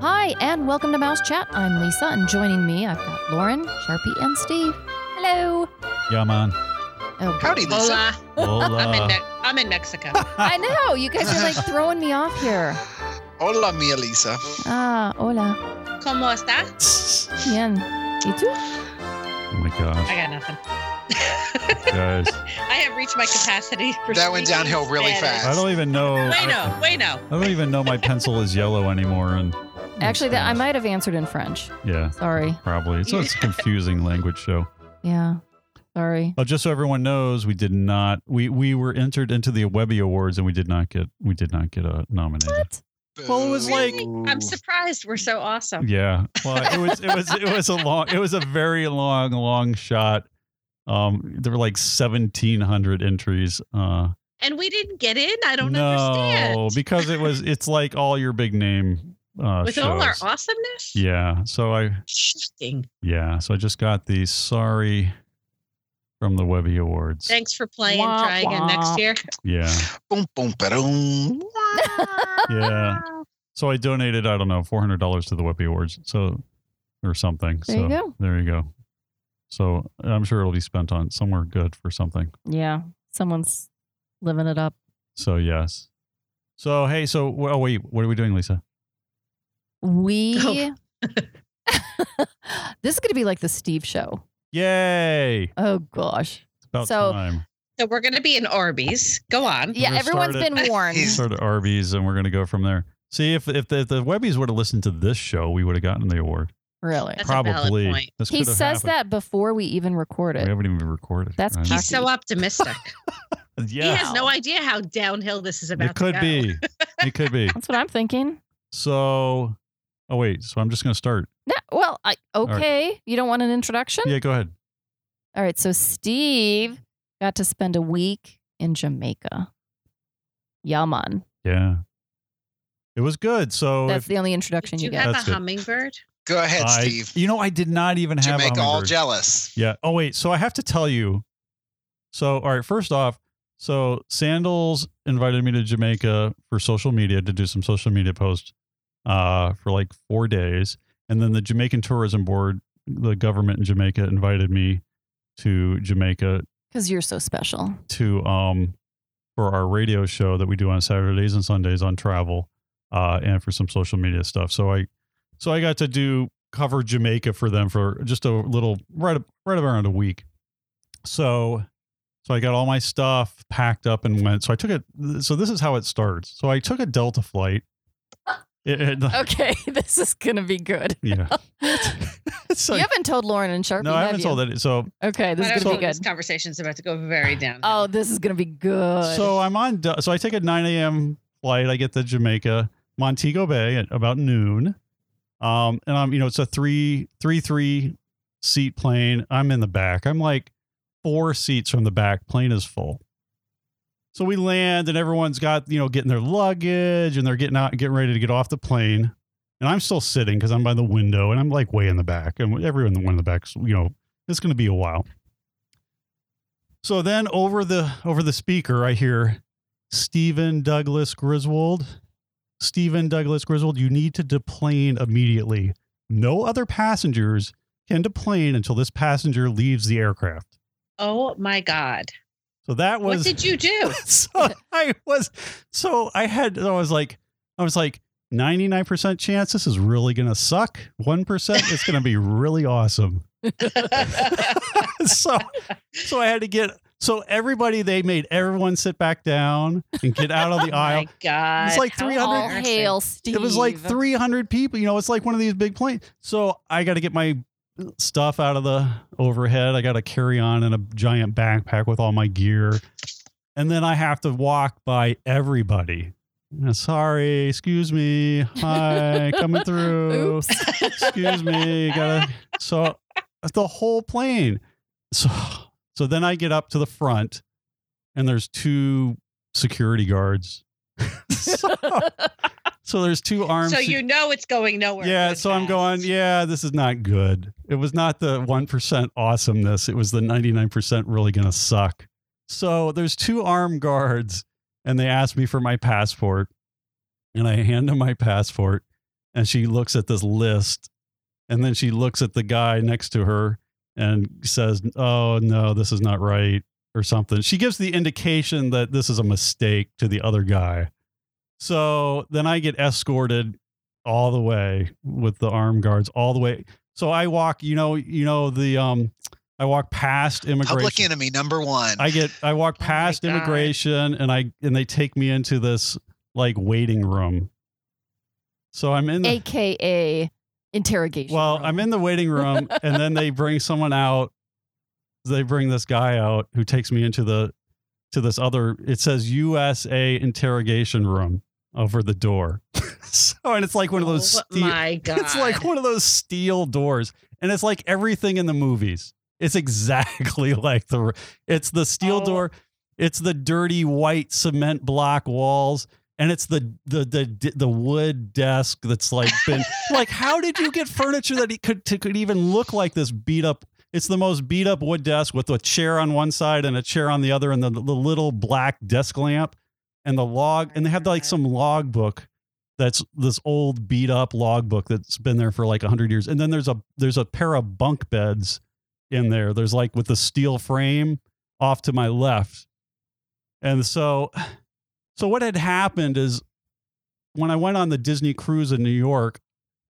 Hi, and welcome to Mouse Chat. I'm Lisa, and joining me, I've got Lauren, Sharpie, and Steve. Hello. Yeah, man. Oh, Howdy, Lisa. Hola. Hola. I'm in, Me- I'm in Mexico. I know you guys are like throwing me off here. Hola, Mia Lisa. Ah, hola. ¿Cómo está? Bien. ¿Y tú? Oh my gosh, I got nothing. guys. I have reached my capacity for That went speaking downhill really Spanish. fast. I don't even know. Wait, I, no, wait, no. I don't even know my pencil is yellow anymore. And Actually, that I might have answered in French. yeah, Sorry. probably. So it's a confusing language show. Yeah. Sorry. Oh, just so everyone knows, we did not. We we were entered into the Webby Awards, and we did not get we did not get a nominated. What? Well, it was like- I'm surprised we're so awesome. Yeah. Well, it was it was it was a long it was a very long long shot. Um, there were like seventeen hundred entries. Uh, And we didn't get in? I don't no, understand. because it was it's like all your big name uh, With shows. all our awesomeness? Yeah. So I Shifting. yeah. So I just got the sorry from the Webby Awards. Thanks for playing. Wah, Try again wah. next year. Yeah. Boom, boom, ba-dum. Yeah. So I donated I don't know four hundred dollars to the Webby Awards. So or something. There so you go. there you go. So I'm sure it'll be spent on somewhere good for something. Yeah. Someone's living it up. So yes. So hey, so oh wait, what are we doing, Lisa? We. Oh. this is going to be like the Steve show. Yay! Oh, gosh. It's about So- time. So we're going to be in Arby's. Go on. Yeah, gonna everyone's start been warned. He's- Sort of Arby's, and we're gonna go from there. See if if the, if the Webbies would have listened to this show, we would have gotten the award. really. That's a valid Probably. point. This He says happened. that before we even record We haven't even recorded. That's right? He's so optimistic. yeah. He has no idea how downhill this is about It could to go. be. It could be. That's what I'm thinking. So, oh wait. So I'm just gonna start. No, well, I, right. okay. You don't want an introduction? Yeah, go ahead. All right. So Steve got to spend a week in Jamaica. Yaman. Yeah. It was good. So That's if the only introduction Did you you get. have That's a good. hummingbird? Go ahead, I- Steve. you know, I did not even have a Jamaica all jealous. Yeah. Oh wait. So I have to tell you. So all right. First off, so Sandals invited me to Jamaica for social media to do some social media posts, uh, for like four days, and then the Jamaican Tourism Board, the government in Jamaica, invited me to Jamaica Because you're so special. to um for our radio show that we do on Saturdays and Sundays on travel, uh, and for some social media stuff. So I, so I got to do cover Jamaica for them for just a little right right around a week. So, so I got all my stuff packed up and went. So I took it. So this is how it starts. So I took a Delta flight. It- it- Okay. this is going to be good. yeah. so, you haven't told Lauren and Sharpie. no, I have haven't you? told it. So Okay. This is going to know. be This good. conversation's about to go very down. Oh, this is going to be good. So I'm on. So I take a 9 a.m. flight. I get to Jamaica, Montego Bay at about noon. Um, and I'm, you know, it's a three, three, three seat plane. I'm in the back. I'm like four seats from the back. Plane is full. So we land, and everyone's got, you know, getting their luggage, and they're getting out, getting ready to get off the plane. And I'm still sitting because I'm by the window, and I'm like way in the back, and everyone in the back, you know, it's going to be a while. So then over the over the speaker, I hear Stephen Douglas Griswold. Stephen Douglas Griswold, you need to deplane immediately. No other passengers can deplane until this passenger leaves the aircraft. Oh my God. So that was what did you do? so I was so I had I was like I was like 99% chance this is really gonna suck. 1% it's gonna be really awesome. so so I had to get so everybody they made everyone sit back down and get out of the oh aisle. my God. It's like 300 All hail Steve. It was like 300 people. You know, it's like one of these big planes. So I got to get my stuff out of the overhead. I got to carry on in a giant backpack with all my gear. And then I have to walk by everybody. Uh, Sorry, excuse me. Hi, coming through. Oops. Excuse me. Gotta so the whole plane. So so then I get up to the front and there's two security guards. so, so there's two arms. So you know it's going nowhere. yeah, so I'm going, yeah, this is not good. It was not the 1% awesomeness. It was the 99% really going to suck. So there's two armed guards and they asked me for my passport and I hand them my passport and she looks at this list and then she looks at the guy next to her and says, "Oh no, this is not right." Or something. She gives the indication that this is a mistake to the other guy. So then I get escorted all the way with the armed guards all the way. So I walk, you know, you know the um I walk past immigration. Public enemy number one. I get I walk Oh my past God. immigration and I and they take me into this like waiting room. So I'm in the AKA interrogation. well, room. I'm in the waiting room and then they bring someone out. They bring this guy out who takes me into the to this other it says USA interrogation room over the door. so and it's like one of those Oh steel, my God. it's like one of those steel doors and it's like everything in the movies. It's exactly like the it's the steel Oh. door. It's the dirty white cement block walls and it's the the the the wood desk that's like been like how did you get furniture that it could to, could even look like this beat up it's the most beat up wood desk with a chair on one side and a chair on the other and the, the little black desk lamp and the log and they have like some log book that's this old beat up log book that's been there for like 100 years. And then there's a there's a pair of bunk beds in there. There's like with the steel frame off to my left. And so so what had happened is when i went on the disney cruise in new york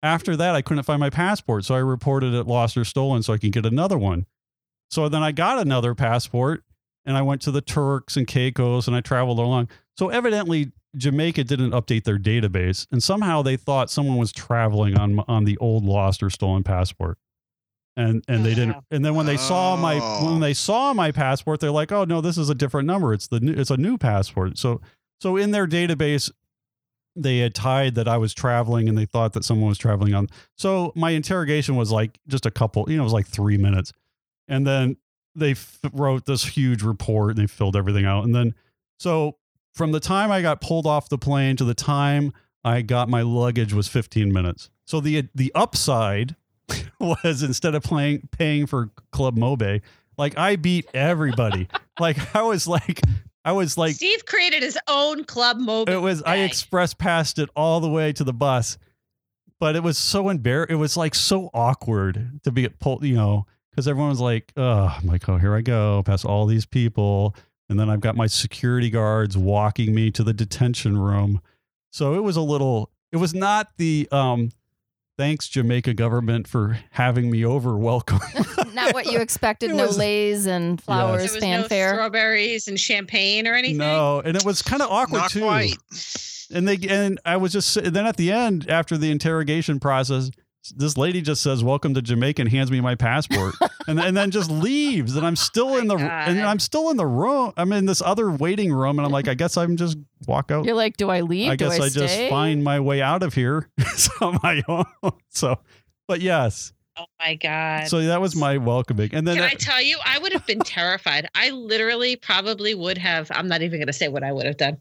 after that i couldn't find my passport. So i reported it lost or stolen so i could get another one. So then i got another passport and i went to the turks and caicos and i traveled along so evidently Jamaica didn't update their database, and somehow they thought someone was traveling on on the old lost or stolen passport, and and they didn't. And then when they saw my when they saw my passport, they're like, "Oh no, this is a different number. It's the it's a new passport." So so in their database, they had tied that I was traveling, and they thought that someone was traveling on. So my interrogation was like just a couple, you know, it was like three minutes, and then they f- wrote this huge report and they filled everything out, and then so from the time I got pulled off the plane to the time I got my luggage was 15 minutes. So the the upside was instead of playing paying for Club Mobay, like I beat everybody. like I was like I was like Steve created his own club Mobay. it was I express passed it all the way to the bus. But it was so embar it was like so awkward to be pulled, you know, because everyone was like, oh, I'm like, oh, here I go, past all these people. And then I've got my security guards walking me to the detention room. So it was a little, it was not the um thanks Jamaica government for having me over welcome. Not what you expected. It no was- lays and There flowers, was no fanfare. strawberries and champagne or anything. no, and it was kind of awkward Not too. quite. and they and I was just and then at the end after the interrogation process, this lady just says "Welcome to Jamaica" and hands me my passport, and and then just leaves, and I'm still in the and I'm still in the room. I'm in this other waiting room, and I'm like, I guess I'm just walk out. You're like, do I leave? I do guess I, I, just find my way out of here on my own. So, but yes, Oh my god. so that was my welcoming, and then Can I tell you, I would have been terrified. I literally probably would have. I'm not even going to say what I would have done.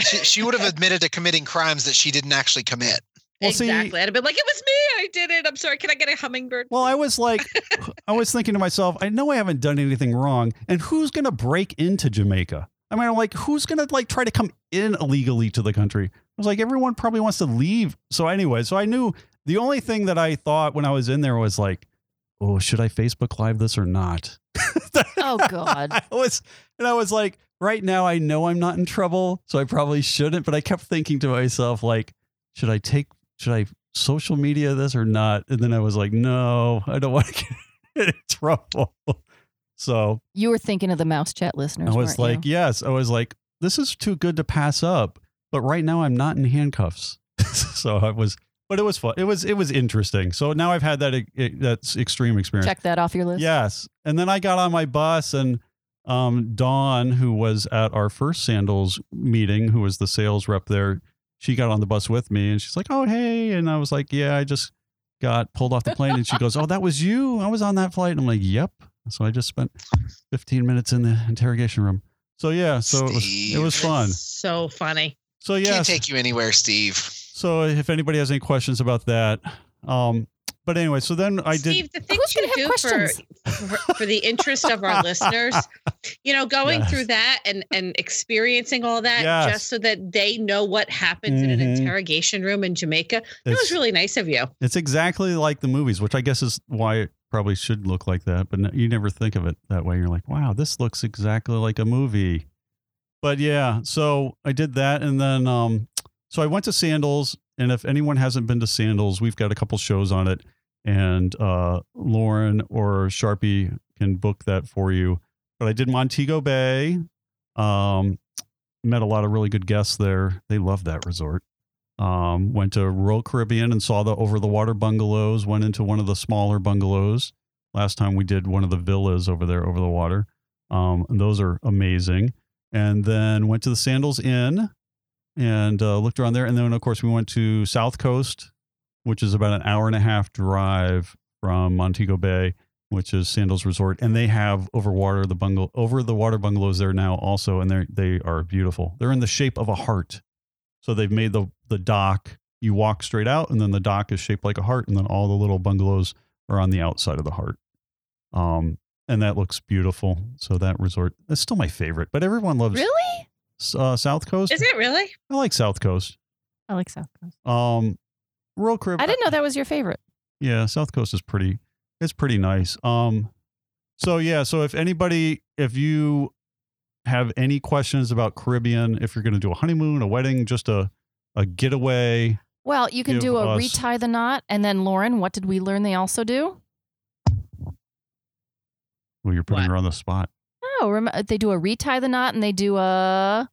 She, she would have admitted to committing crimes that she didn't actually commit. Well, see- exactly. I'd have been like, it was me. I did it. I'm sorry. Can I get a hummingbird? Well, I was like, I was thinking to myself, I know I haven't done anything wrong, and who's going to break into Jamaica? I mean, I'm like, who's going to like try to come in illegally to the country? I was like, everyone probably wants to leave. So anyway, so I knew the only thing that I thought when I was in there was like, oh, should I Facebook Live this or not? Oh God. I was, and I was like, right now I know I'm not in trouble, so I probably shouldn't. But I kept thinking to myself, like, should I take, should I social media this or not? And then I was like, no, I don't want to get in trouble. So You were thinking of the mouse chat listeners. I was like, you? yes, I was like, this is too good to pass up. But right now I'm not in handcuffs. so I was, but it was fun. It was, it was interesting. So now I've had that, e- that's extreme experience. check that off your list. Yes. And then I got on my bus and um, Dawn, who was at our first sandals meeting, who was the sales rep there, she got on the bus with me and she's like, Oh, hey. And I was like, Yeah, I just got pulled off the plane. And she goes, Oh, that was you. I was on that flight. And I'm like, Yep. So I just spent 15 minutes in the interrogation room. So yeah, so it was it was fun. So funny. So yeah, Can't take you anywhere, Steve. So if anybody has any questions about that, um, but anyway, so then I did. Steve, the things gonna you do for, for for the interest of our listeners, you know, going Yes. through that and and experiencing all that Yes. just so that they know what happens in an Mhm. interrogation room in Jamaica. That was really nice of you. It's exactly like the movies, which I guess is why it probably should look like that. But no- you never think of it that way. You're like, wow, this looks exactly like a movie. But yeah, so I did that, and then um, so I went to Sandals, and if anyone hasn't been to Sandals, we've got a couple shows on it, and uh, Lauren or Sharpie can book that for you. But I did Montego Bay. Um, met a lot of really good guests there. They love that resort. Um, went to Royal Caribbean and saw the over the water bungalows. Went into one of the smaller bungalows. Last time we did one of the villas over there over the water. Um, those are amazing. And then went to the Sandals Inn and uh, looked around there. And then of course we went to South Coast, which is about an hour and a half drive from Montego Bay, which is Sandals Resort. And they have over water the bungalow over the water bungalows there now also, and they they are beautiful. They're in the shape of a heart. So they've made the the dock. You walk straight out, and then the dock is shaped like a heart, and then all the little bungalows are on the outside of the heart. Um, and that looks beautiful. So that resort that's still my favorite, but everyone loves Really? uh, South Coast. Is it really? I like South Coast. I like South Coast. Um, Royal Caribbean. I didn't know that was your favorite. Yeah, South Coast is pretty. It's pretty nice. Um, so yeah, so if anybody, if you have any questions about Caribbean, if you're going to do a honeymoon, a wedding, just a a getaway, Well, you can do a us- retie the knot, and then Lauren, what did we learn they also do? well, you're putting What? her on the spot. Oh, rem- they do a retie the knot, and they do a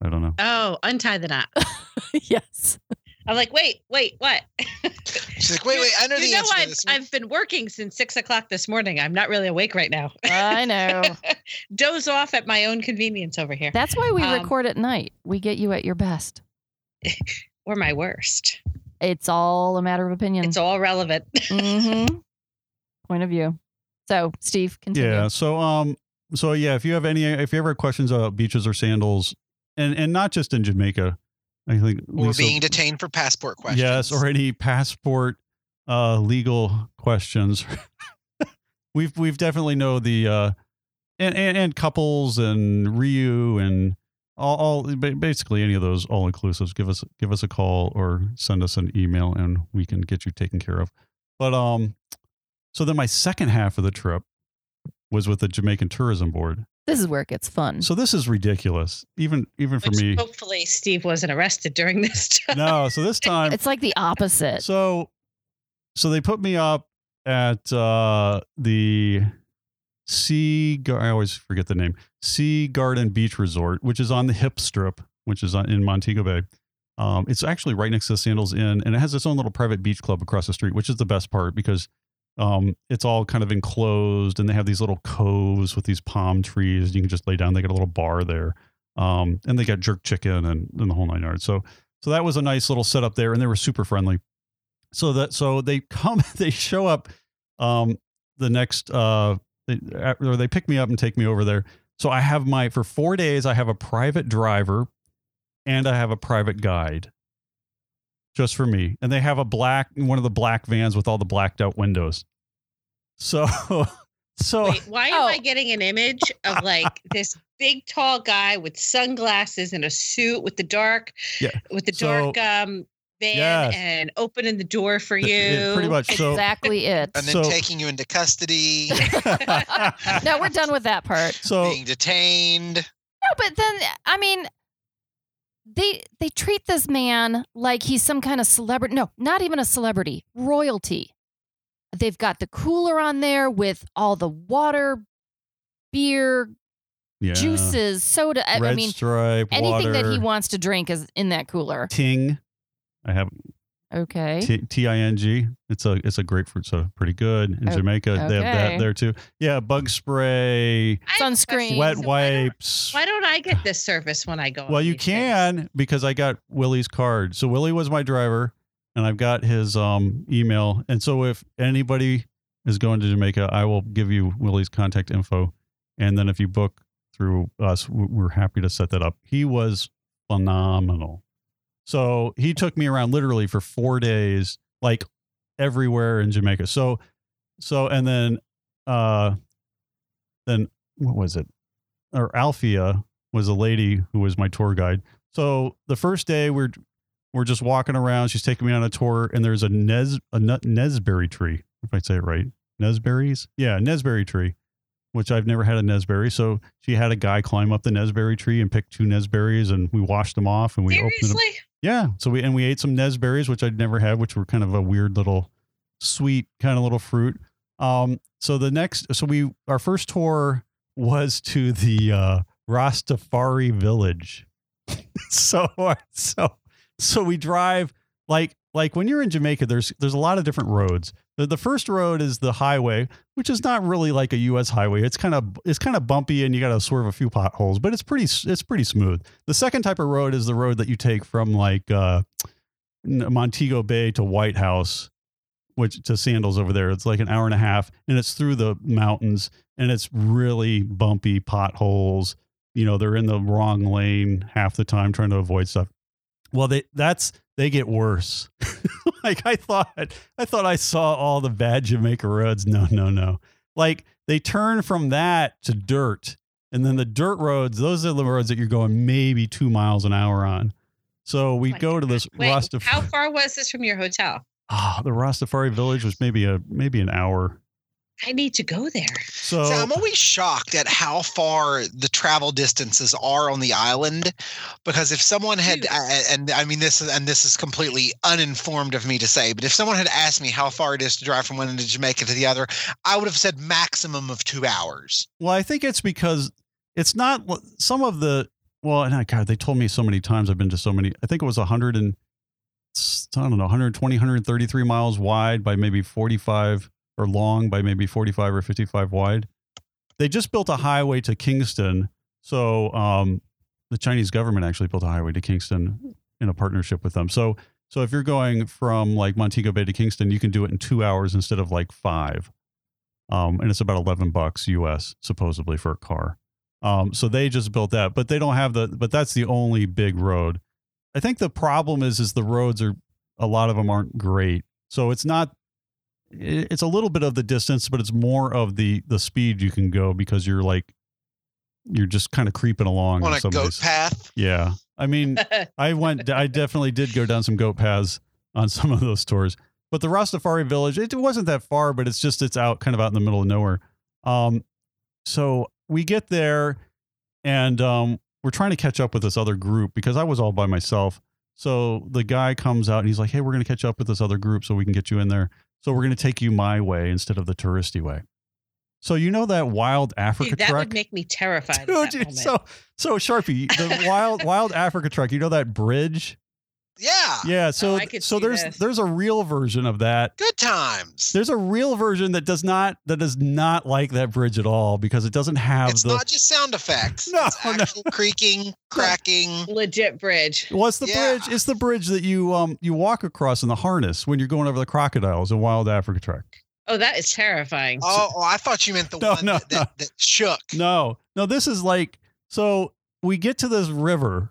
I don't know. Oh, untie the knot. yes. I'm like, wait, wait, what? She's like, wait, wait, I know you the know answer to I've. I've been working since six o'clock this morning. I'm not really awake right now. I know. Doze off at my own convenience over here. That's why we Um, record at night. We get you at your best. or my worst. It's all a matter of opinion. It's all relevant. hmm Point of view. So, Steve, continue. Yeah. So um. So yeah, if you have any, if you ever have questions about beaches or sandals, and and not just in Jamaica, I think Or Lisa- being detained for passport questions. Yes, or any passport uh, legal questions. we've we've definitely know the uh, and, and and couples and Riu and all, all basically any of those all inclusives. Give us give us a call or send us an email and we can get you taken care of. But um, so then my second half of the trip was with the Jamaican Tourism Board. This is where it gets fun. So this is ridiculous, even even for Which me. hopefully Steve wasn't arrested during this time. No, so this time It's like the opposite. So, so they put me up at uh, the Sea. I always forget the name. Sea Garden Beach Resort, which is on the Hip Strip, which is on, in Montego Bay. Um, it's actually right next to the Sandals Inn, and it has its own little private beach club across the street, which is the best part because um, it's all kind of enclosed, and they have these little coves with these palm trees. You can just lay down. They got a little bar there, um, and they got jerk chicken and, and the whole nine yards. So, so that was a nice little setup there, and they were super friendly so that so they come they show up um the next uh they, or they pick me up and take me over there so i have my for four days i have a private driver and i have a private guide just for me and they have a black one of the black vans with all the blacked out windows so so Wait, why am Oh. I getting an image of like this big tall guy with sunglasses and a suit with the dark Yeah, with the so- dark um van Yes. and opening the door for you. Yeah, pretty much so exactly it. and then So- taking you into custody, no, we're done with that part. so being detained. No, but then I mean, they they treat this man like he's some kind of celebrity. No, not even a celebrity, royalty. They've got the cooler on there with all the water, beer, yeah juices, soda. I, red I mean, stripe anything that he wants to drink is in that cooler. ting i have Okay. T I N G. It's a it's a grapefruit soda. Pretty good in Oh, Jamaica. They have that there too. Yeah, bug spray, I have Sunscreen. questions. wet So why don't- wipes. Why don't I get this service when I go? on Well, you these things? can because I got Willie's card. So Willie was my driver, and I've got his um email. And so if anybody is going to Jamaica, I will give you Willie's contact info. And then if you book through us, we're happy to set that up. He was phenomenal. So he took me around literally for four days, like everywhere in Jamaica. So, so and then, uh, then what was it? Or Alfia was a lady who was my tour guide. So the first day we're we're just walking around. She's taking me on a tour, and there's a Nez a nut Nesberry tree. If I say it right, Nesberries. Yeah, Nesberry tree, which I've never had a Nesberry. So she had a guy climb up the Nesberry tree and pick two Nesberries, and we washed them off and we opened them. Yeah. So we and we ate some Nesberries, which I'd never had, which were kind of a weird little sweet kind of little fruit. Um, so the next so we our first tour was to the uh Rastafari village. so so so we drive like like when you're in Jamaica, there's there's a lot of different roads. The, the first road is the highway, which is not really like a U.S. highway. It's kind of it's kind of bumpy, and you got to swerve a few potholes, but it's pretty it's pretty smooth. The second type of road is the road that you take from like uh, Montego Bay to White House, which to Sandals over there. It's like an hour and a half, and it's through the mountains, and it's really bumpy potholes. You know, they're in the wrong lane half the time trying to avoid stuff. Well, they that's they get worse. like I thought, I thought I saw all the bad Jamaica roads. No, no, no. Like they turn from that to dirt, and then the dirt roads. Those are the roads that you're going maybe two miles an hour on. So we Oh go to this Wait, Rastafari. how far was this from your hotel? Ah, the Rastafari village was maybe a maybe an hour. I need to go there. So See, I'm always shocked at how far the travel distances are on the island, because if someone had, Dude. uh, and I mean this is, and this is completely uninformed of me to say, but if someone had asked me how far it is to drive from one end of Jamaica to the other, I would have said maximum of two hours. Well, I think it's because it's not some of the well, and I- God, they told me so many times. I've been to so many. I think it was 100 and I don't know, 120, 133 miles wide by maybe 45 or long by maybe 45 or 55 wide. They just built a highway to Kingston. So um, the Chinese government actually built a highway to Kingston in a partnership with them. So so if you're going from like Montego Bay to Kingston, you can do it in two hours instead of like five. Um, and it's about 11 bucks US supposedly for a car. Um, so they just built that, but they don't have the, but that's the only big road. I think the problem is, is the roads are, a lot of them aren't great. So it's not, it's a little bit of the distance, but it's more of the, the speed you can go because you're like, you're just kind of creeping along On a goat path, Yeah. I mean, I went. I definitely did go down some goat paths on some of those tours. But the Rastafari village, it wasn't that far, but it's just it's out kind of out in the middle of nowhere. Um, so we get there, and um, we're trying to catch up with this other group because I was all by myself. So the guy comes out and he's like, "Hey, we're going to catch up with this other group so we can get you in there. So we're going to take you my way instead of the touristy way." So you know that wild Africa Dude, that trek? would make me terrified. Dude, at that dude, so so Sharpie, the wild wild Africa truck. You know that bridge? Yeah, Yeah. So Oh, so there's this. there's a real version of that. good times. There's a real version that does not that is not like that bridge at all because it doesn't have It's the. not just sound effects. No, it's no. creaking, cracking. legit bridge. What's the Yeah. bridge? It's the bridge that you um you walk across in the harness when you're going over the crocodiles in Wild Africa Trek. Oh, that is terrifying. Oh, oh, I thought you meant the No, one no, that, that, that shook. No, no, this is like so we get to this river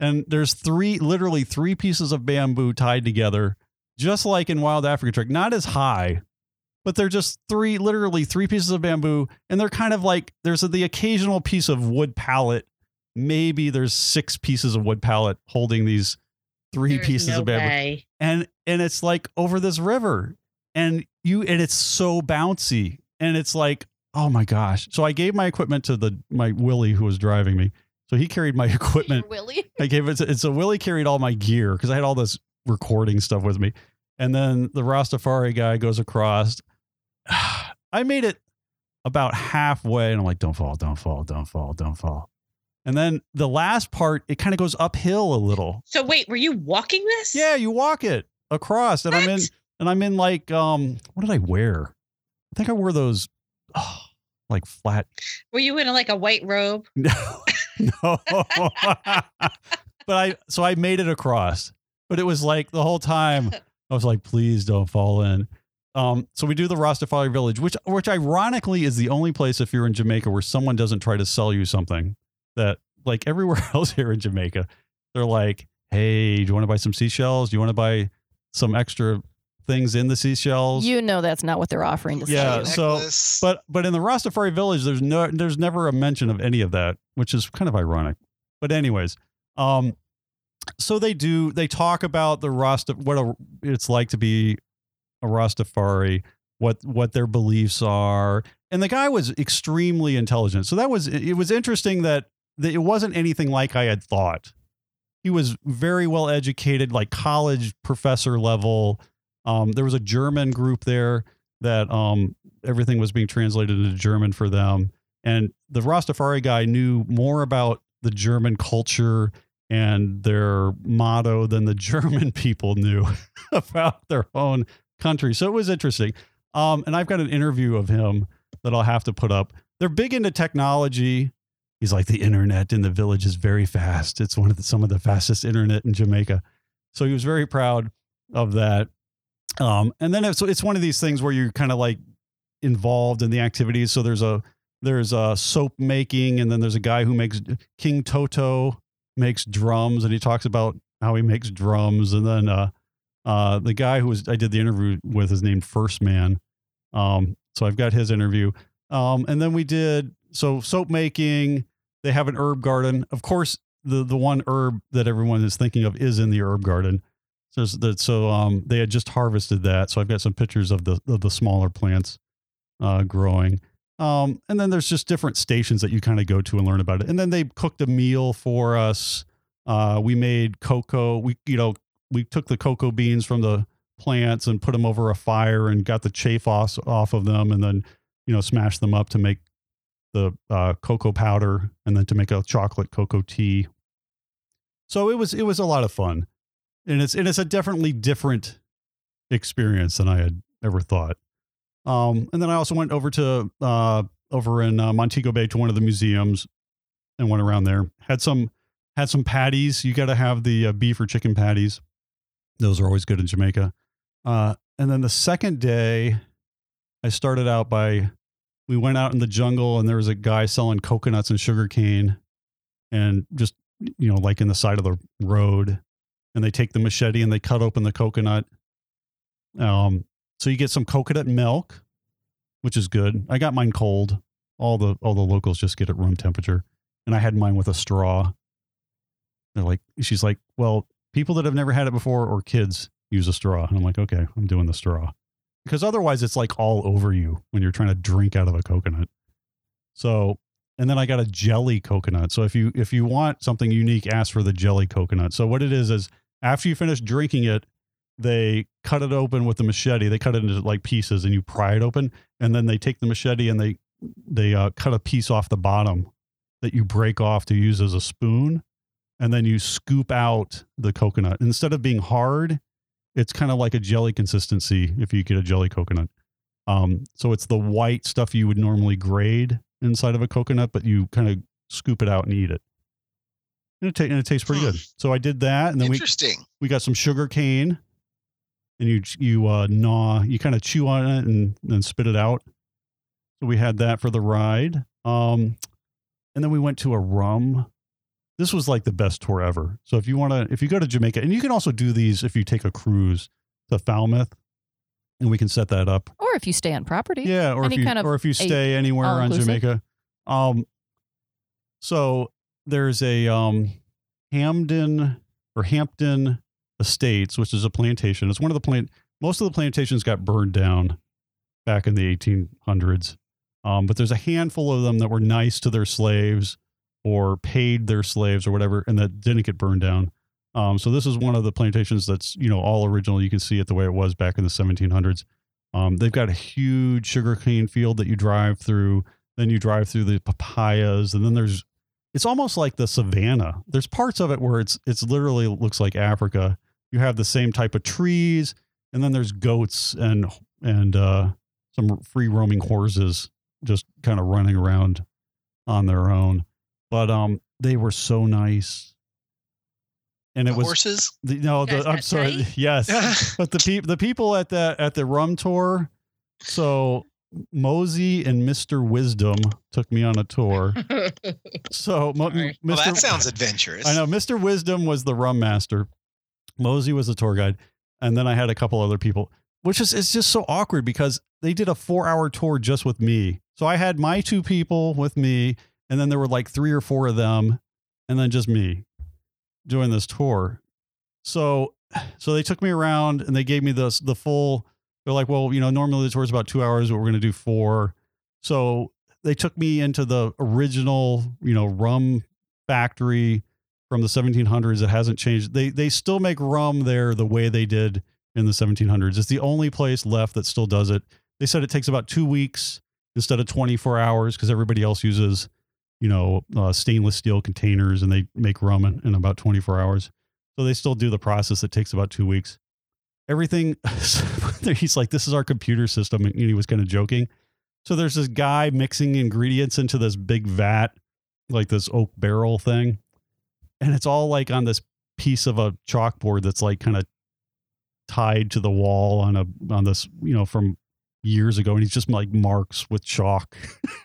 and there's three literally three pieces of bamboo tied together, just like in Wild Africa Trek. Not as high, but they're just three literally three pieces of bamboo, and they're kind of like there's the occasional piece of wood pallet. Maybe there's six pieces of wood pallet holding these three There's pieces no of bamboo way. and and it's like over this river and you and it's so bouncy and it's like oh my gosh so i gave my equipment to the my willie who was driving me so he carried my equipment Willie. i gave it to, so willie carried all my gear because i had all this recording stuff with me and then the rastafari guy goes across i made it about halfway and i'm like don't fall don't fall don't fall don't fall and then the last part it kind of goes uphill a little So wait, were you walking this? yeah, you walk it across, and I'm in, and I'm in like, um, what did I wear? I think I wore those, oh, like flat. Were you in like a white robe? No, no. but I, so I made it across, but it was like the whole time I was like, please don't fall in. Um, so we do the Rastafari Village, which, which ironically is the only place if you're in Jamaica where someone doesn't try to sell you something that, like everywhere else here in Jamaica, they're like, hey, do you want to buy some seashells? Do you want to buy some extra things in the seashells. You know that's not what they're offering to Yeah, sell you. so- Necklace. but but in the Rastafari village, there's no there's never a mention of any of that, which is kind of ironic. But anyways, um, so they do they talk about the Rasta what a, it's like to be a Rastafari, what what their beliefs are, and the guy was extremely intelligent. So that was it was interesting that, that it wasn't anything like I had thought. He was very well educated, like college professor level. Um, there was a German group there that um, everything was being translated into German for them. And the Rastafari guy knew more about the German culture and their motto than the German people knew about their own country. So it was interesting. Um, and I've got an interview of him that I'll have to put up. They're big into technology. He's like, the internet in the village is very fast. It's one of the, some of the fastest internet in Jamaica. So he was very proud of that. Um, and then it's, it's one of these things where you're kind of like involved in the activities. So there's a there's a soap making, and then there's a guy who makes King Toto makes drums, and he talks about how he makes drums. And then uh, uh, the guy who was I did the interview with is named First Man. Um, so I've got his interview. Um, and then we did so soap making. They have an herb garden, of course. The the one herb that everyone is thinking of is in the herb garden. So, that, so um, they had just harvested that. So I've got some pictures of the of the smaller plants uh, growing. Um, and then there's just different stations that you kind of go to and learn about it. And then they cooked a meal for us. Uh, we made cocoa. We you know we took the cocoa beans from the plants and put them over a fire and got the chaff off, off of them, and then you know smashed them up to make the uh, cocoa powder, and then to make a chocolate cocoa tea. So it was it was a lot of fun and it's and it's a definitely different experience than I had ever thought. Um, and then I also went over to uh, over in uh, Montego Bay to one of the museums and went around there. Had some had some patties. You got to have the uh, beef or chicken patties. Those are always good in Jamaica. Uh, and then the second day, I started out by we went out in the jungle and there was a guy selling coconuts and sugar cane, and just you know like in the side of the road and they take the machete and they cut open the coconut. Um, so you get some coconut milk, which is good. I got mine cold. All the all the locals just get it room temperature, and I had mine with a straw. They're like, she's like, well, people that have never had it before or kids use a straw, and I'm like, okay, I'm doing the straw, because otherwise it's like all over you when you're trying to drink out of a coconut. So and then I got a jelly coconut. So if you if you want something unique, ask for the jelly coconut. So what it is is after you finish drinking it, they cut it open with the machete. They cut it into like pieces, and you pry it open, and then they take the machete and they they uh, cut a piece off the bottom that you break off to use as a spoon, and then you scoop out the coconut. Instead of being hard, it's kind of like a jelly consistency if you get a jelly coconut. Um, so it's the white stuff you would normally grade inside of a coconut, but you kind of scoop it out and eat it. And it, ta- and it tastes pretty Hmm. good. So I did that, and then we we got some sugar cane, and you you uh, gnaw, you kind of chew on it and then spit it out. So we had that for the ride. Um, and then we went to a rum. This was like the best tour ever. So if you want to, if you go to Jamaica, and you can also do these if you take a cruise to Falmouth, and we can set that up. Or if you stay on property. Yeah, or Any if you kind of or if you stay anywhere on all-inclusive? Jamaica. Um so there's a um Hampden or Hampton Estates, which is a plantation. It's one of the plant most of the plantations got burned down back in the 1800s. Um, but there's a handful of them that were nice to their slaves or paid their slaves or whatever, and that didn't get burned down. Um, so this is one of the plantations that's you know all original. You can see it the way it was back in the 1700s. Um, they've got a huge sugarcane field that you drive through. Then you drive through the papayas, and then there's it's almost like the savannah. There's parts of it where it's it's literally looks like Africa. You have the same type of trees, and then there's goats and and uh, some free roaming horses just kind of running around on their own. But um, they were so nice, and it The was horses. the, no. The, I'm sorry. tight? Yes, but the people the people at the at the rum tour so mosey and mr wisdom took me on a tour so Mo- mr well, that sounds adventurous. i know mr wisdom was the rum master mosey was the tour guide and then i had a couple other people which is it's just so awkward because they did a four hour tour just with me. So I had my two people with me, and then there were like three or four of them, and then just me doing this tour. So so they took me around and they gave me this the full they're like, well, you know, normally the tour is about two hours, but we're gonna do four. So they took me into the original, you know, rum factory from the 1700s. It hasn't changed. They they still make rum there the way they did in the 1700s. It's the only place left that still does it. They said it takes about two weeks instead of 24 hours because everybody else uses, you know, uh, stainless steel containers and they make rum in, in about 24 hours. So they still do the process that takes about two weeks. Everything, he's like, this is our computer system. And he was kind of joking. So there's this guy mixing ingredients into this big vat, like this oak barrel thing. And it's all like on this piece of a chalkboard that's like kind of tied to the wall on a on this, you know, from years ago. And he's just like marks with chalk.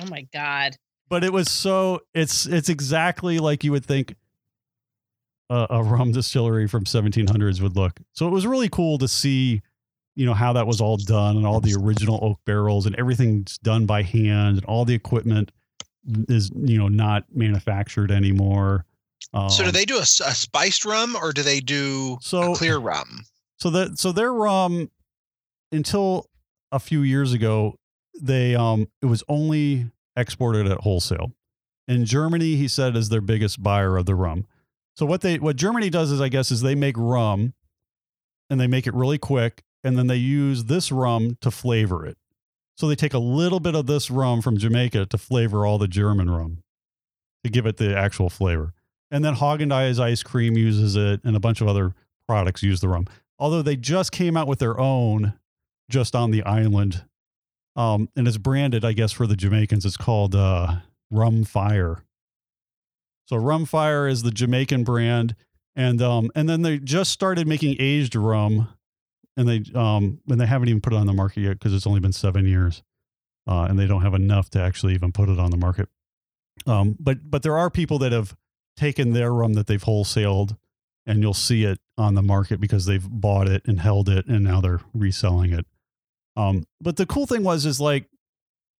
Oh my god. But it was so it's it's exactly like you would think a, a rum distillery from 1700s would look. So it was really cool to see, you know, how that was all done and all the original oak barrels and everything's done by hand and all the equipment is you know not manufactured anymore. Um, so do they do a spiced rum or do they do So a clear rum? So that so their rum until a few years ago, they um it was only exported at wholesale. In Germany, he said is their biggest buyer of the rum. So what they what Germany does is I guess is they make rum and they make it really quick and then they use this rum to flavor it. So they take a little bit of this rum from Jamaica to flavor all the German rum to give it the actual flavor. And then Haagen-Dazs ice cream uses it and a bunch of other products use the rum although they just came out with their own just on the island um, and it's branded i guess for the jamaicans. It's called uh, rum fire. So rum fire is the jamaican brand and um, and then they just started making aged rum and they um, and they haven't even put it on the market yet because it's only been seven years uh, and they don't have enough to actually even put it on the market. Um, but but there are people that have taken their rum that they've wholesaled and you'll see it on the market because they've bought it and held it and now they're reselling it. Um, but the cool thing was is like,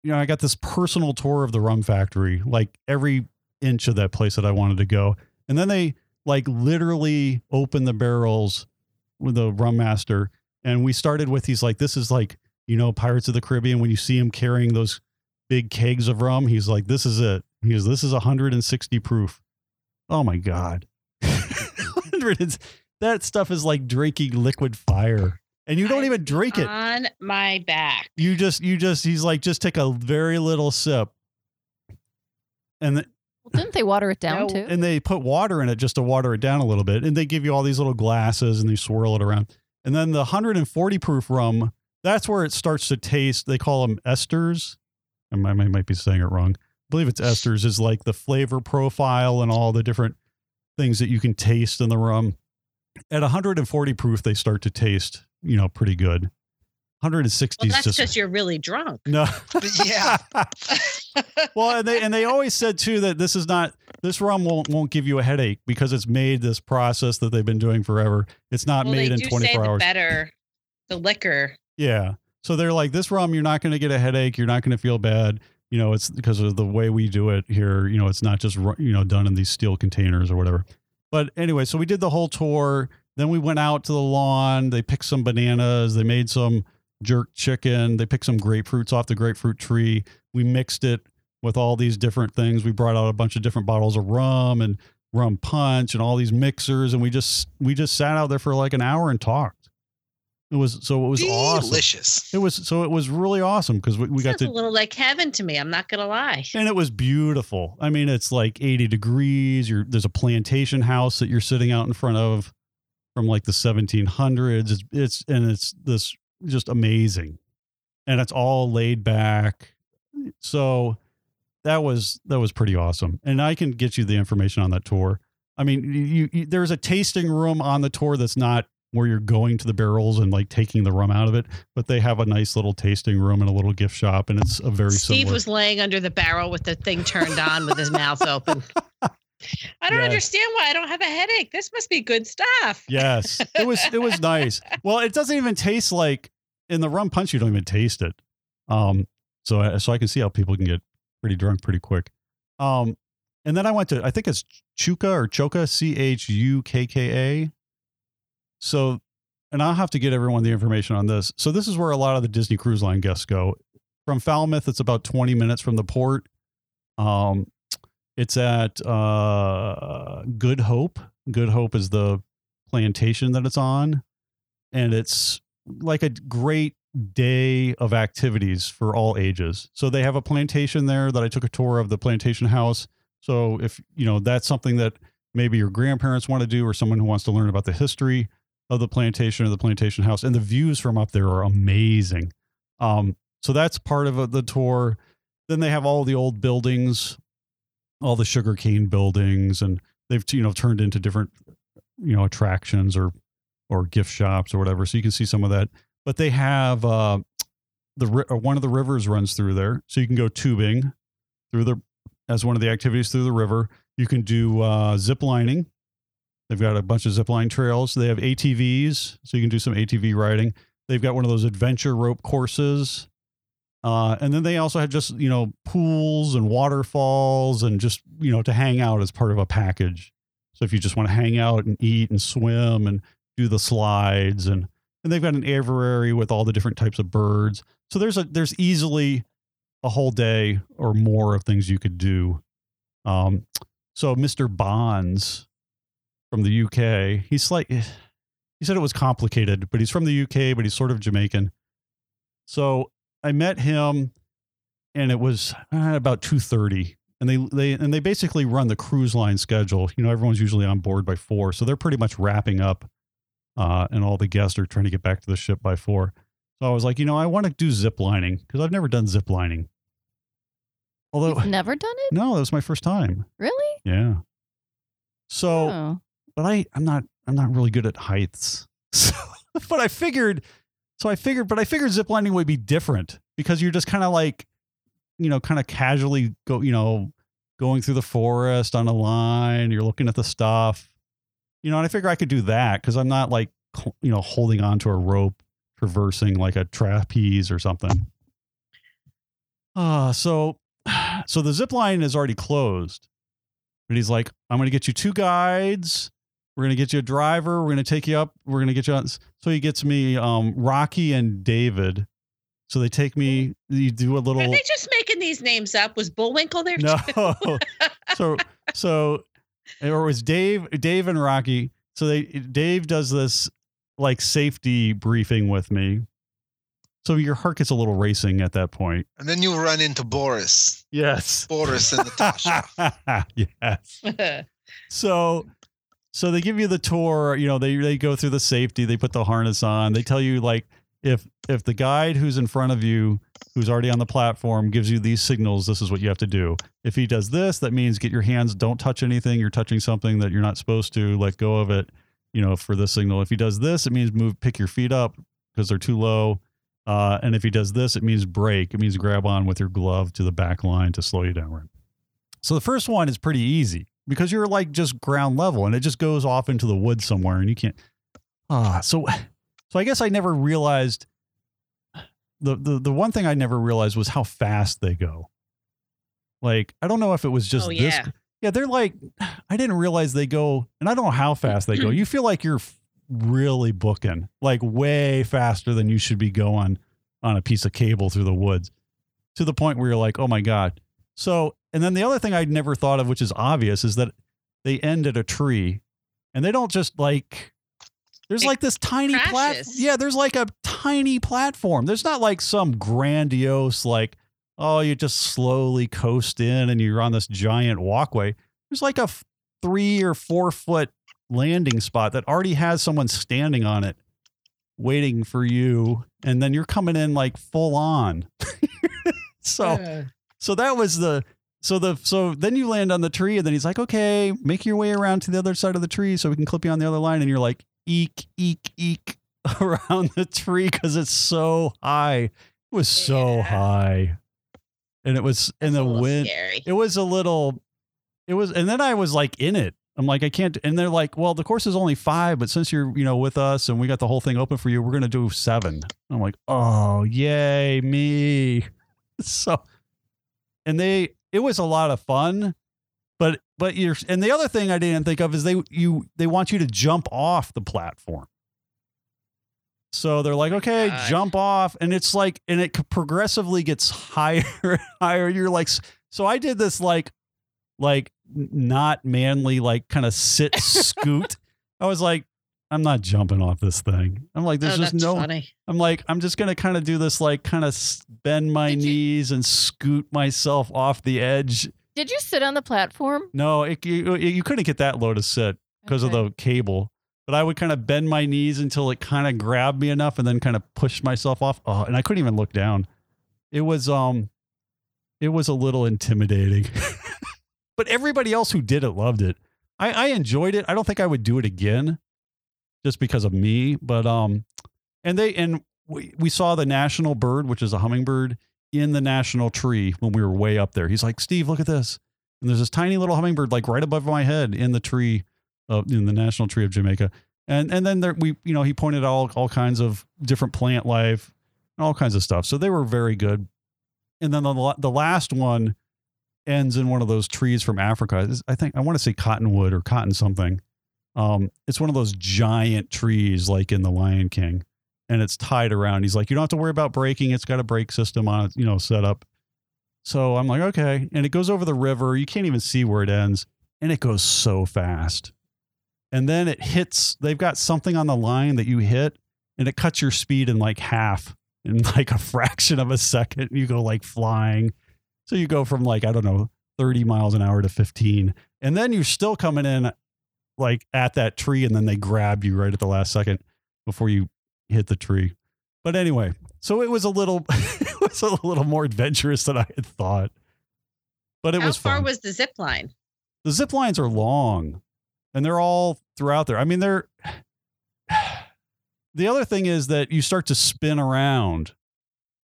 you know, I got this personal tour of the rum factory, like every inch of that place that I wanted to go. And then they like literally opened the barrels with the rum master. And we started with he's like, this is like, you know, Pirates of the Caribbean. When you see him carrying those big kegs of rum, he's like, this is it. He goes, this is 160 proof. Oh my God. 100 that stuff is like drinking liquid fire. And you don't I'm even drink it. On my back. You just you just he's like just take a very little sip. And th- Well, didn't they water it down No. too? and they put water in it just to water it down a little bit. And they give you all these little glasses and they swirl it around. And then the 140 proof rum, that's where it starts to taste. They call them esters. I might, I might be saying it wrong. I believe it's esters, is like the flavor profile and all the different things that you can taste in the rum. At 140 proof, they start to taste, you know, pretty good. 160 Well, is that's just because you're really drunk. no. Yeah. well, and they and they always said too that this is not this rum won't won't give you a headache because it's made this process that they've been doing forever. It's not well, made they in do 24 say the better the liquor. Yeah. So they're like this rum you're not going to get a headache, you're not going to feel bad. You know, it's because of the way we do it here, you know, it's not just you know done in these steel containers or whatever. But anyway, so we did the whole tour. Then we went out to the lawn. They picked some bananas. They made some jerk chicken. They picked some grapefruits off the grapefruit tree. We mixed it with all these different things. We brought out a bunch of different bottles of rum and rum punch and all these mixers, and we just we just sat out there for like an hour and talked. It was so it was awesome. Delicious. It was so it was really awesome because we, we got to a little like heaven to me. I'm not gonna lie. and it was beautiful. I mean, it's like 80 degrees. You're there's a plantation house that you're sitting out in front of from like the 1700s. It's it's and it's this just amazing, and it's all laid back. So that was that was pretty awesome. And I can get you the information on that tour. I mean, you, you there's a tasting room on the tour that's not where you're going to the barrels and like taking the rum out of it, but they have a nice little tasting room and a little gift shop, and it's a very Steve similar. was laying under the barrel with the thing turned on with his mouth open. I don't Yes. understand why I don't have a headache. This must be good stuff. Yes, it was it was nice. Well, it doesn't even taste like in the rum punch. You don't even taste it. Um, so I, so I can see how people can get pretty drunk pretty quick. Um, and then I went to I think it's Chuka or Choka C H U K K A. So, and I'll have to get everyone the information on this. So this is where a lot of the Disney Cruise Line guests go. From Falmouth, it's about twenty minutes from the port. Um, it's at uh, Good Hope. Good Hope is the plantation that it's on. And it's like a great day of activities for all ages. So they have a plantation there that I took a tour of the plantation house. So if, you know, that's something that maybe your grandparents want to do or someone who wants to learn about the history of the plantation or the plantation house and the views from up there are amazing. Um, so that's part of uh, the tour. Then they have all the old buildings all the sugarcane buildings and they've you know turned into different you know attractions or or gift shops or whatever so you can see some of that but they have uh the uh, one of the rivers runs through there so you can go tubing through the as one of the activities through the river you can do uh zip lining they've got a bunch of zip line trails they have atvs so you can do some atv riding they've got one of those adventure rope courses uh, and then they also had just you know pools and waterfalls and just you know to hang out as part of a package. So if you just want to hang out and eat and swim and do the slides and and they've got an aviary with all the different types of birds. So there's a there's easily a whole day or more of things you could do. Um, so Mr. Bonds from the UK, he's like he said it was complicated, but he's from the UK, but he's sort of Jamaican. So I met him, and it was uh, about two thirty, and they they and they basically run the cruise line schedule. You know, everyone's usually on board by four, so they're pretty much wrapping up, uh, and all the guests are trying to get back to the ship by four. So I was like, you know, I want to do zip lining because I've never done zip lining. Although, You've never done it? no, that was my first time. Really? Yeah. So Oh. But I I'm not I'm not really good at heights. So, but I figured so I figured but I figured ziplining would be different because you're just kind of like you know kind of casually go you know going through the forest on a line, you're looking at the stuff. You know, and I figure I could do that cuz I'm not like you know holding on to a rope traversing like a trapeze or something. Uh so so the zip line is already closed. But he's like, I'm going to get you two guides. We're going to get you a driver. We're going to take you up. We're going to get you on. So he gets me um, Rocky and David. So they take me, you do a little. Are they just making these names up? Was Bullwinkle there? No. too? so, so, or it was Dave, Dave and Rocky. So they, Dave does this like safety briefing with me. So your heart gets a little racing at that point. And then you run into Boris. Yes. Boris and Natasha. yes. So so they give you the tour, you know, they they go through the safety, they put the harness on, they tell you like if if the guide who's in front of you who's already on the platform gives you these signals, this is what you have to do. If he does this, that means get your hands, don't touch anything, you're touching something that you're not supposed to, let go of it, you know, for this signal. If he does this, it means move pick your feet up because they're too low. Uh, and if he does this, it means brake. It means grab on with your glove to the back line to slow you down. So the first one is pretty easy because you're like just ground level and it just goes off into the woods somewhere and you can't. Ah, so so I guess I never realized the the the one thing I never realized was how fast they go. Like I don't know if it was just Oh, this. yeah. Yeah, they're like I didn't realize they go, and I don't know how fast they go. You feel like you're really booking, like way faster than you should be going on a piece of cable through the woods, to the point where you're like, oh my god. So, and then the other thing I'd never thought of, which is obvious, is that they end at a tree, and they don't just like. There's It like this tiny platform. Yeah, there's like a tiny platform. There's not like some grandiose like oh, you just slowly coast in and you're on this giant walkway. There's like a f- three or four foot landing spot that already has someone standing on it waiting for you. And then you're coming in like full on. so, Uh, so that was the, so the, so then you land on the tree and then he's like, okay, make your way around to the other side of the tree so we can clip you on the other line. And you're like, eek, eek, eek around the tree because it's so high. It was so Yeah. high. And it was in the wind. Scary. It was a little it was, and then I was like in it. I'm like, I can't. And they're like, well, the course is only five, but since you're, you know, with us and we got the whole thing open for you, we're going to do seven. I'm like, oh, yay, me. So, and they, it was a lot of fun, but, but you're, and the other thing I didn't think of is they, you, they want you to jump off the platform. So they're like, okay, God. jump off. And it's like, and it progressively gets higher and higher. You're like, so I did this like, like not manly, like kind of sit scoot. I was like, I'm not jumping off this thing. I'm like, there's oh, just that's no. funny. I'm like, I'm just gonna kind of do this, like, kind of bend my Did you- knees and scoot myself off the edge. Did you sit on the platform? No, it, you, you couldn't get that low to sit because Okay. of the cable. But I would kind of bend my knees until it kind of grabbed me enough, and then kind of push myself off. Oh, and I couldn't even look down. It was um, it was a little intimidating. but everybody else who did it loved it. I, I enjoyed it. I don't think I would do it again, just because of me. But um, and they and we, we saw the national bird, which is a hummingbird, in the national tree when we were way up there. He's like, Steve, look at this. And there's this tiny little hummingbird like right above my head in the tree, uh, in the national tree of Jamaica. And and then there we you know he pointed out all, all kinds of different plant life and all kinds of stuff. So they were very good. And then the the last one ends in one of those trees from Africa. I think I want to say cottonwood or cotton something. Um, it's one of those giant trees like in the Lion King, and it's tied around. He's like, you don't have to worry about braking. It's got a brake system on it, you know, set up. So I'm like, okay. And it goes over the river. You can't even see where it ends. And it goes so fast. And then it hits, they've got something on the line that you hit, and it cuts your speed in like half in like a fraction of a second. You go like flying. So you go from like, I don't know, 30 miles an hour to 15. And then you're still coming in like at that tree, and then they grab you right at the last second before you hit the tree. But anyway, so it was a little it was a little more adventurous than I had thought. But it was How was far fun. was the zip line? the zip lines are long and they're all throughout there. I mean, they're the other thing is that you start to spin around.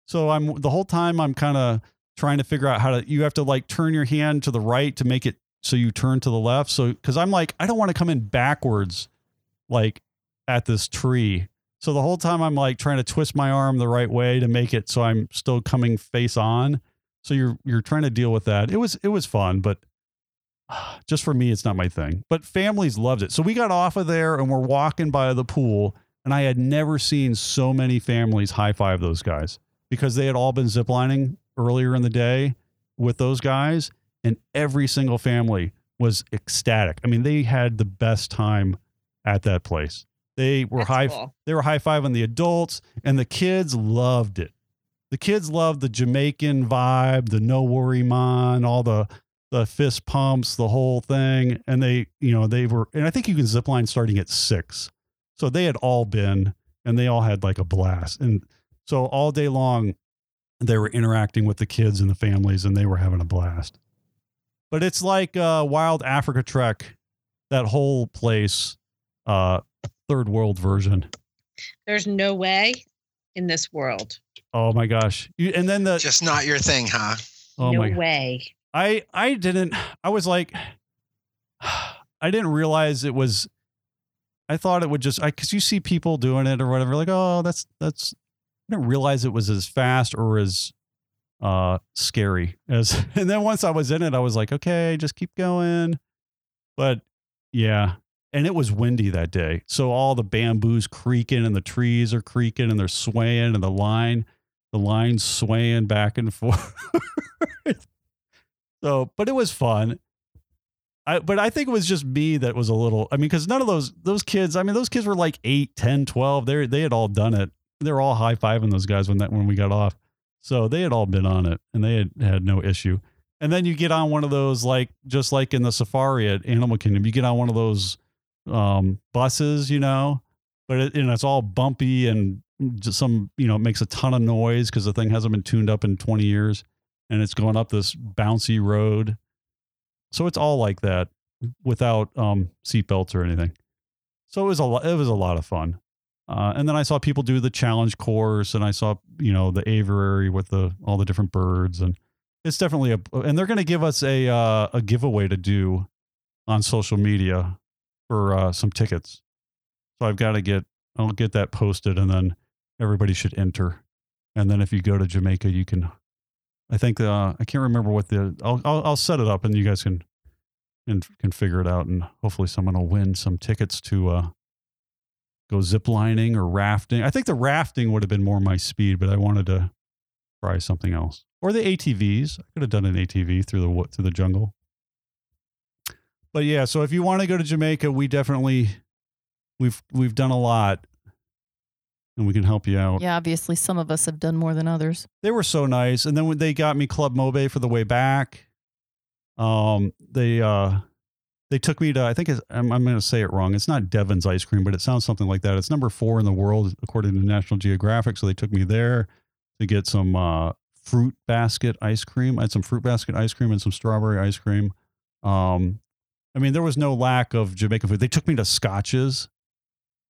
So I'm the whole time I'm kind of trying to figure out how to you have to like turn your hand to the right to make it so you turn to the left. So cuz I'm like I don't want to come in backwards like at this tree. So the whole time I'm like trying to twist my arm the right way to make it so I'm still coming face on. So you're you're trying to deal with that. It was it was fun, but just for me, it's not my thing. But families loved it. So we got off of there and we're walking by the pool, and I had never seen so many families high five those guys because they had all been ziplining earlier in the day with those guys, and every single family was ecstatic. I mean, they had the best time at that place. They were That's high cool. they were high fiving the adults, and the kids loved it. The kids loved the Jamaican vibe, the no worry man, all the the fist pumps, the whole thing. And they, you know, they were, and I think you can zip line starting at six. So they had all been, and they all had like a blast. And so all day long, they were interacting with the kids and the families, and they were having a blast. But it's like uh, Wild Africa Trek, that whole place, uh, third world version. There's no way in this world. Oh my gosh! You, and then the Just not your thing, huh? oh no my way. I I didn't I was like I didn't realize it was I thought it would just I cuz you see people doing it or whatever like oh that's that's I didn't realize it was as fast or as uh scary as and then once I was in it I was like okay just keep going but yeah and it was windy that day so all the bamboos creaking and the trees are creaking and they're swaying and the line the line swaying back and forth so, but it was fun. I, but I think it was just me that was a little, I mean, cause none of those, those kids, I mean, those kids were like 8, 10, 12. They they had all done it. They were all high fiving those guys when that, when we got off. So they had all been on it and they had had no issue. And then you get on one of those, like, just like in the safari at Animal Kingdom, you get on one of those um, buses, you know, but it, and it's all bumpy and just some, you know, it makes a ton of noise because the thing hasn't been tuned up in 20 years and it's going up this bouncy road. So it's all like that without um, seatbelts or anything. So it was a lot. It was a lot of fun. Uh, and then I saw people do the challenge course, and I saw you know the aviary with the all the different birds, and it's definitely a, and they're going to give us a uh, a giveaway to do on social media for uh, some tickets. So I've got to get I'll get that posted, and then everybody should enter. And then if you go to Jamaica, you can. I think uh, I can't remember what the I'll, I'll I'll set it up, and you guys can and can figure it out, and hopefully someone will win some tickets to uh, go zip lining or rafting. I think the rafting would have been more my speed, but I wanted to try something else. Or the ATVs. I could have done an ATV through the through the jungle. But yeah, so if you want to go to Jamaica, we definitely we've we've done a lot and we can help you out. Yeah, obviously some of us have done more than others. They were so nice. And then when they got me Club Mobay for the way back, um, they uh they took me to I think I'm, I'm going to say it wrong. It's not Devon's ice cream, but it sounds something like that. It's number four in the world according to National Geographic. So they took me there to get some uh, fruit basket ice cream. I had some fruit basket ice cream and some strawberry ice cream. Um, I mean, there was no lack of Jamaican food. They took me to Scotchies.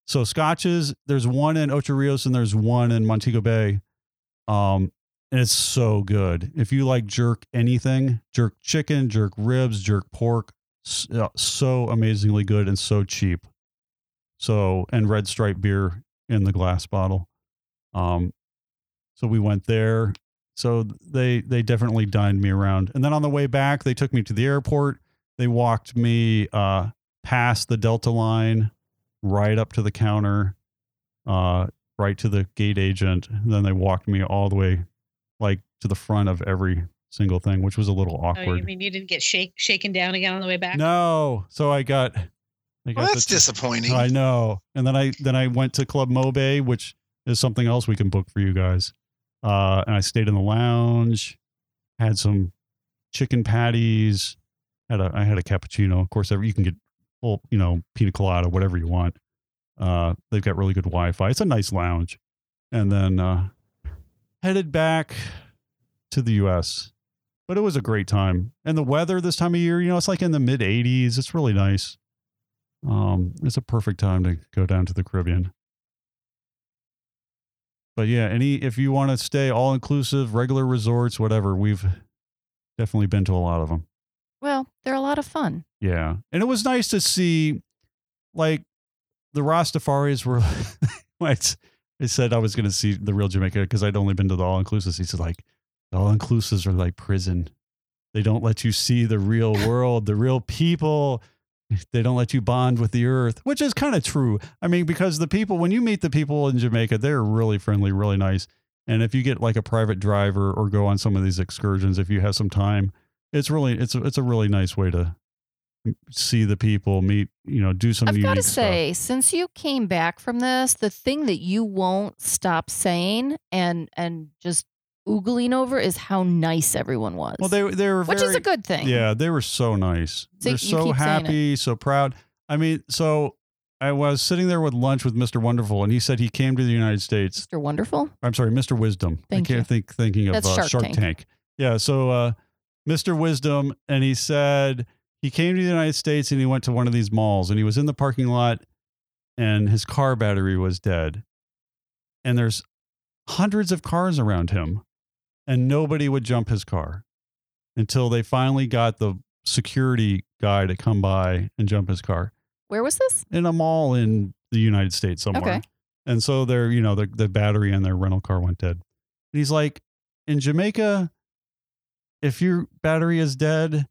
So Scotchies, there's one in Ocho Rios and there's one in Montego Bay. Um, and it's so good. If you like jerk anything, jerk chicken, jerk ribs, jerk pork, uh, so amazingly good and so cheap. So and red stripe beer in the glass bottle. Um, so we went there. So they they definitely dined me around. And then on the way back, they took me to the airport. They walked me uh, past the Delta line, right up to the counter, uh, right to the gate agent. And then they walked me all the way, like to the front of every single thing, which was a little Oh, awkward. you mean you didn't get shake shaken down again on the way back? No. So I got. I got Well, that's t- disappointing. I know. And then I then I went to Club Mobay, which is something else we can book for you guys. Uh, and I stayed in the lounge, had some chicken patties, had a I had a cappuccino. Of course, every, you can get full, you know, pina colada, whatever you want. Uh, they've got really good Wi-Fi. It's a nice lounge. And then uh, headed back to the U.S. But it was a great time, and the weather this time of year, you know, it's like in the mid 80s. It's really nice. Um, it's a perfect time to go down to the Caribbean. But yeah, any if you want to stay all inclusive, regular resorts, whatever, we've definitely been to a lot of them. Well, they're a lot of fun. Yeah. And it was nice to see like the Rastafaris were I said I was going to see the real Jamaica because I'd only been to the all inclusives. He said like all inclusives are like prison. They don't let you see the real world, the real people. They don't let you bond with the earth, which is kind of true. I mean, because the people, when you meet the people in Jamaica, they're really friendly, really nice. And if you get like a private driver or go on some of these excursions, if you have some time, it's really it's a, it's a really nice way to see the people, meet, you know, do some. I've got to unique stuff. say, since you came back from this, the thing that you won't stop saying and and just oogling over is how nice everyone was. Well, they they were which is a good thing. Yeah, they were so nice. See, They're so keep saying it. happy, so proud. I mean, so I was sitting there with lunch with Mr. Wonderful, and he said he came to the United States. Mr. Wonderful. I'm sorry, Mr. Wisdom. Thank I can't you. think thinking of That's uh, Shark Shark Tank. Tank. Yeah, so uh, Mr. Wisdom, and he said he came to the United States and he went to one of these malls, and he was in the parking lot, and his car battery was dead, and there's hundreds of cars around him, and nobody would jump his car until they finally got the security guy to come by and jump his car Where was this? in a mall in the United States somewhere. Okay. And so their, you know, the, the battery in their rental car went dead. And he's like, in Jamaica, if your battery is dead,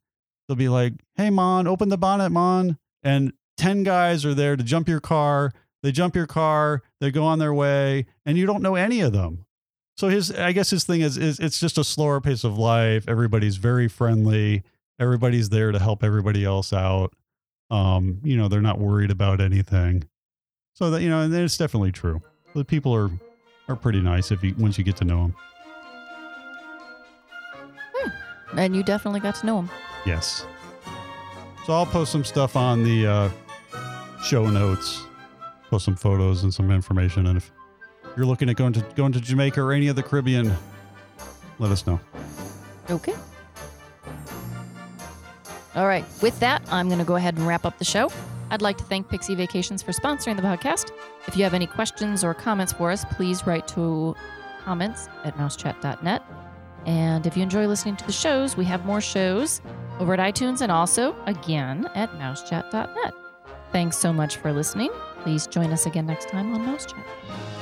they'll be like, hey, Mon, open the bonnet, Mon. And 10 guys are there to jump your car. They jump your car, they go on their way, and you don't know any of them. So his, I guess his thing is, is it's just a slower pace of life. Everybody's very friendly. Everybody's there to help everybody else out. Um, you know, they're not worried about anything. So that you know, and it's definitely true. The people are are pretty nice if you once you get to know them. And you definitely got to know them. Yes. So I'll post some stuff on the uh, show notes, post some photos and some information. And if you're looking at going to going to Jamaica or any of the Caribbean, let us know. Okay. All right. With that, I'm going to go ahead and wrap up the show. I'd like to thank Pixie Vacations for sponsoring the podcast. If you have any questions or comments for us, please write to comments at mousechat.net. And if you enjoy listening to the shows, we have more shows over at iTunes and also again at mousechat.net. Thanks so much for listening. Please join us again next time on Mouse Chat.